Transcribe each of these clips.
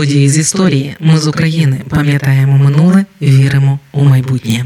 Події з історії. Ми з України пам'ятаємо минуле, віримо у майбутнє.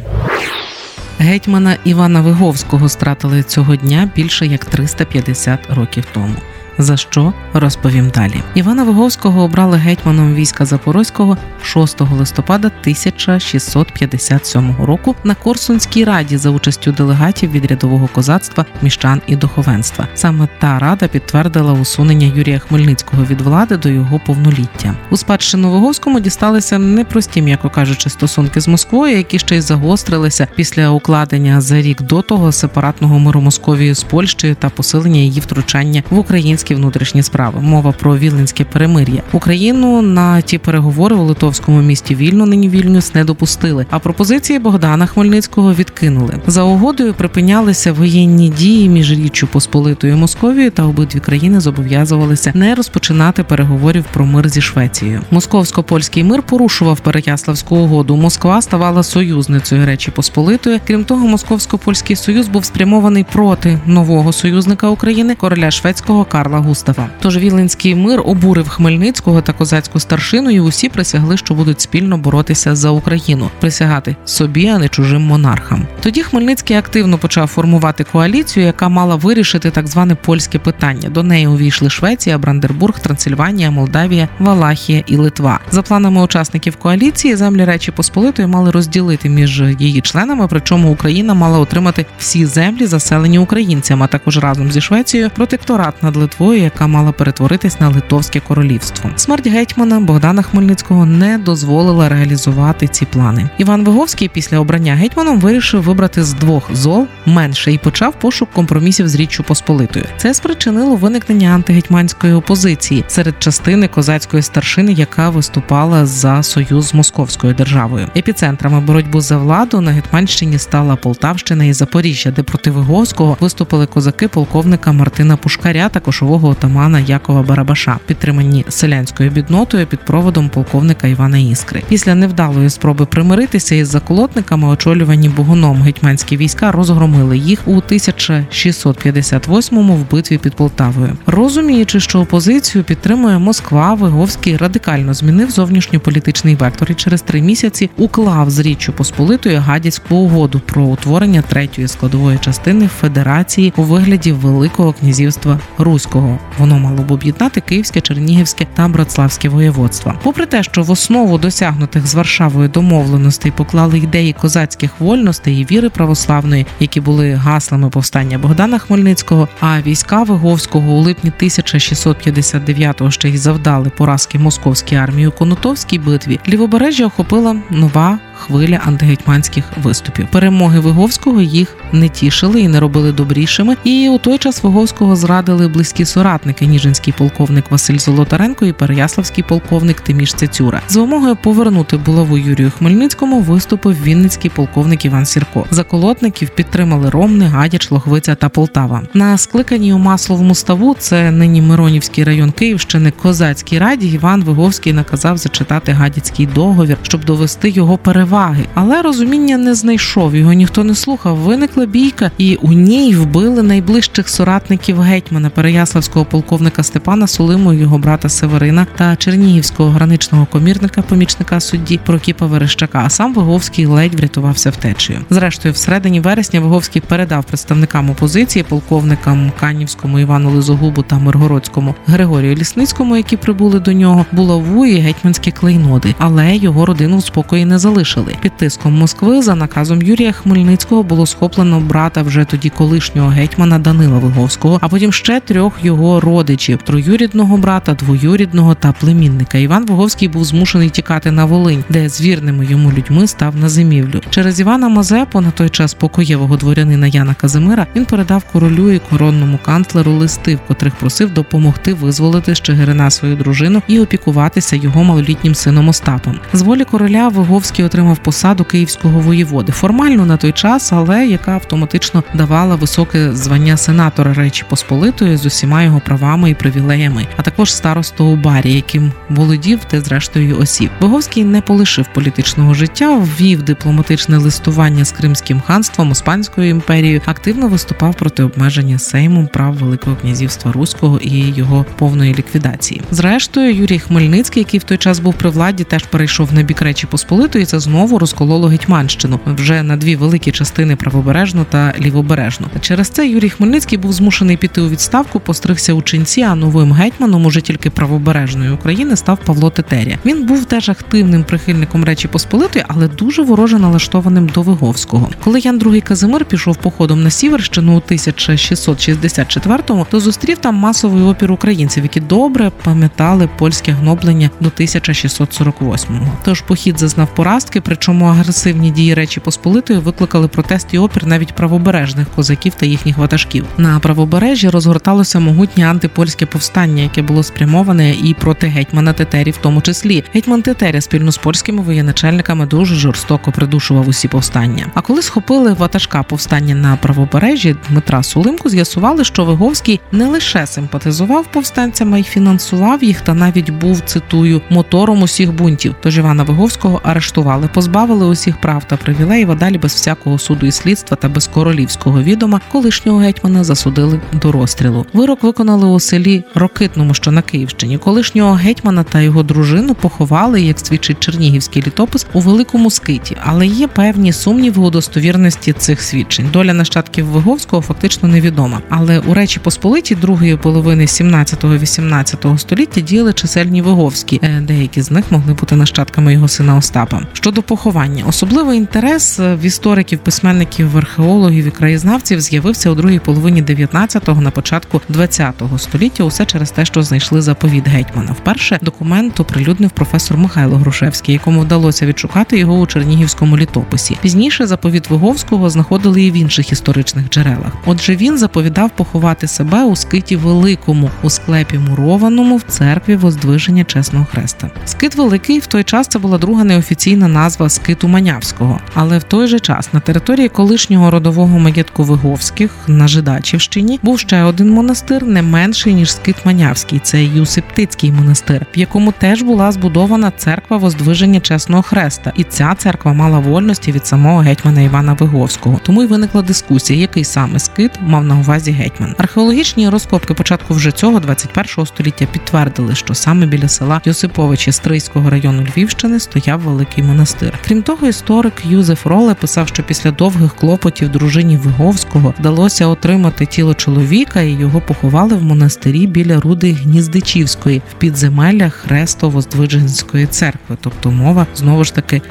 Гетьмана Івана Виговського стратили цього дня більше як 350 років тому. За що розповім далі? Івана Виговського обрали гетьманом війська Запорозького 6 листопада 1657 року на Корсунській раді за участю делегатів від рядового козацтва, міщан і духовенства. Саме та рада підтвердила усунення Юрія Хмельницького від влади до його повноліття. У спадщину Виговському дісталися непрості, м'яко кажучи, стосунки з Москвою, які ще й загострилися після укладення за рік до того сепаратного миру Московії з Польщею та посилення її втручання в українські українські внутрішні справи. Мова про вільненське перемир'я. Україну на ті переговори у литовському місті Вільно нині Вільнюс не допустили. А пропозиції Богдана Хмельницького відкинули. За угодою припинялися воєнні дії між Річчю Посполитою Московією та обидві країни зобов'язувалися не розпочинати переговорів про мир зі Швецією. Московсько-польський мир порушував Переяславську угоду. Москва ставала союзницею Речі Посполитої. Крім того, московсько-польський союз був спрямований проти нового союзника України короля шведського Карла. Карла Густава. Тож Віленський мир обурив Хмельницького та козацьку старшину, і усі присягли, що будуть спільно боротися за Україну, присягати собі, а не чужим монархам. Тоді Хмельницький активно почав формувати коаліцію, яка мала вирішити так зване польське питання. До неї увійшли Швеція, Брандербург, Трансильванія, Молдавія, Валахія і Литва. За планами учасників коаліції землі Речі Посполитої мали розділити між її членами. Причому Україна мала отримати всі землі, заселені українцями, а також разом зі Швецією протекторат над Литвою Литвою, яка мала перетворитись на Литовське королівство. Смерть гетьмана Богдана Хмельницького не дозволила реалізувати ці плани. Іван Виговський після обрання гетьманом вирішив вибрати з двох зол менше і почав пошук компромісів з Річчю Посполитою. Це спричинило виникнення антигетьманської опозиції серед частини козацької старшини, яка виступала за союз з московською державою. Епіцентрами боротьби за владу на Гетьманщині стала Полтавщина і Запоріжжя, де проти Виговського виступили козаки полковника Мартина Пушкаря та кошового отамана Якова Барабаша, підтримані селянською біднотою під проводом полковника Івана Іскри. Після невдалої спроби примиритися із заколотниками, очолювані Богуном гетьманські війська розгромили їх у 1658-му в битві під Полтавою. Розуміючи, що опозицію підтримує Москва, Виговський радикально змінив зовнішньополітичний вектор і через три місяці уклав з Річчю Посполитою гадяцьку угоду про утворення третьої складової частини Федерації у вигляді Великого князівства Руського. Київського. Воно мало б об'єднати Київське, Чернігівське та Братславське воєводства. Попри те, що в основу досягнутих з Варшавою домовленостей поклали ідеї козацьких вольностей і віри православної, які були гаслами повстання Богдана Хмельницького. А війська Виговського у липні 1659-го ще й завдали поразки московській армії у Конотовській битві. Лівобережжя охопила нова хвиля антигетьманських виступів. Перемоги Виговського їх не тішили і не робили добрішими. І у той час Виговського зрадили близькі соратники Ніжинський полковник Василь Золотаренко і Переяславський полковник Тиміш Цецюра. З вимогою повернути булаву Юрію Хмельницькому виступив Вінницький полковник Іван Сірко. Заколотників підтримали Ромни, Гадяч, Лохвиця та Полтава. На скликанні у Масловому ставу це нині Миронівський район Київщини, Козацькій раді Іван Виговський наказав зачитати гадяцький договір, щоб довести його переваги, але розуміння не знайшов. Його ніхто не слухав. Виникла бійка, і у ній вбили найближчих соратників гетьмана Переяславського полковника Степана Сулиму, його брата Северина та Чернігівського граничного комірника, помічника судді Прокіпа Верещака. А сам Виговський ледь врятувався втечею. Зрештою, всередині вересня Виговський передав представникам опозиції полковникам Канівському Івану Лизогубу та Миргородському Григорію Лісницькому, які прибули до нього, булаву і гетьманські клейноди, але його родину в спокої не залишили. Під тиском Москви за наказом Юрія Хмельницького було схоплено брата вже тоді колишнього гетьмана Данила Виговського, а потім ще трьох його родичів: троюрідного брата, двоюрідного та племінника. Іван Виговський був змушений тікати на Волинь, де з вірними йому людьми став на зимівлю. Через Івана Мазепу, на той час покоєвого дворянина Яна Казимира, він передав королю і коронному канцлеру листи, в котрих просив допомогти визволити з Чигирина свою дружину і опікуватися його малолітнім сином Остапом. З волі короля Виговський отримав посаду київського воєводи. Формально на той час, але яка автоматично давала високе звання сенатора Речі Посполитої з усіма його правами і привілеями, а також старосту у барі, яким володів те зрештою осіб. Виговський не полишив політичного життя, ввів дипломатичне листування з Кримським ханством, Успанською імперією, активно виступав проти обмеження Сеймом прав Великого князівства Руського і його повної ліквідації. Зрештою, Юрій Хмельницький, який в той час був при владі, теж перейшов на бік Речі Посполитої. Це знову розкололо Гетьманщину вже на дві великі частини правобережну та лівобережну. Через це Юрій Хмельницький був змушений піти у відставку, постригся у ченці. А новим гетьманом уже тільки правобережної України став Павло Тетеря. Він був теж активним прихильником Речі Посполитої, але дуже вороже налаштованим до Виговського. Коли Ян II Казимир пішов походом на Сіверщину у 1664-му, то зустрів там масовий опір українців, які добре пам'ятали польське гноблення до 1648-го. Тож похід зазнав поразки, причому агресивні дії Речі Посполитої викликали протест і опір навіть правобережних козаків та їхніх ватажків. На правобережжі розгорталося могутнє антипольське повстання, яке було спрямоване і проти гетьмана Тетері, в тому числі гетьман Тетеря спільно з польськими воєначальниками дуже жорстоко придушував усі повстання. А коли схопили ватажка повстання на правобережжі Дмитра Сулимку, з'ясували, що Виговський не лише симпатизував повстанцям, а й фінансував їх, та навіть був цитую мотором усіх бунтів. Тож Івана Виговського арештували, позбавили усіх прав та привілеїв, а далі без всякого суду і слідства та без королівського відома колишнього гетьмана засудили до розстрілу. Вирок виконали у селі Рокитному, що на Київщині. Колишнього гетьмана та його дружину поховали, як свідчить Чернігівський літопис, у великому скиті, але є певні сумніви у достовірності цих свідчень. Доля нащадків Виговського фактично невідома. Але у Речі Посполиті другої половини 17-18 століття діяли чисельні Виговські. Е, Деякі з них могли бути нащадками його сина Остапа. Щодо поховання, особливий інтерес е, в істориків, письменників, археологів і краєзнавців з'явився у другій половині 19-го, на початку 20-го століття. Усе через те, що знайшли заповіт гетьмана. Вперше документ оприлюднив професор Михайло Грушевський, якому вдалося відшукати його у Чернігівському літописі. Пізніше заповіт Виговського знаходили і в інших історичних джерелах. Отже, він заповідав поховати себе у скиті великому, у склепі мурованому в церкві Воздвиження Чесного Хреста. Скит Великий в той час це була друга неофіційна назва скиту Манявського, але в той же час на території колишнього родового маєтку Виговських на Жидачівщині був ще один монастир, не менший ніж скит Манявський. Це Юсиптицький монастир, в якому теж була збудована церква Воздвиження Чесного Хреста, і ця церква мала вольності від самого гетьмана Івана Виговського. Тому й виникла дискусія, який саме скит мав на увазі гетьман. Археологічні розкопки початку вже цього 21 століття підтвердили, що саме біля села Йосиповичі Стрийського району Львівщини стояв великий монастир. Крім того, історик Юзеф Роле писав, що після довгих клопотів дружині Виговського вдалося отримати тіло чоловіка, і його поховали в монастирі біля руди Гніздичівської в підземеллях хрестово здвиженської церкви. Тобто мова знову ж таки.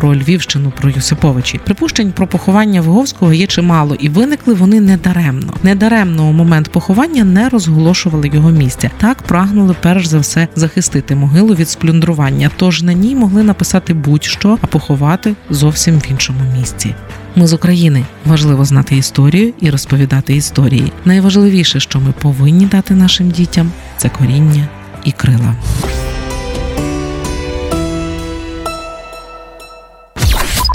Про Львівщину, про Юсиповичі припущень про поховання Виговського є чимало, і виникли вони недаремно. Недаремно у момент поховання не розголошували його місця. Так прагнули перш за все захистити могилу від сплюндрування. Тож на ній могли написати будь-що, а поховати зовсім в іншому місці. Ми з України важливо знати історію і розповідати історії. Найважливіше, що ми повинні дати нашим дітям, це коріння і крила.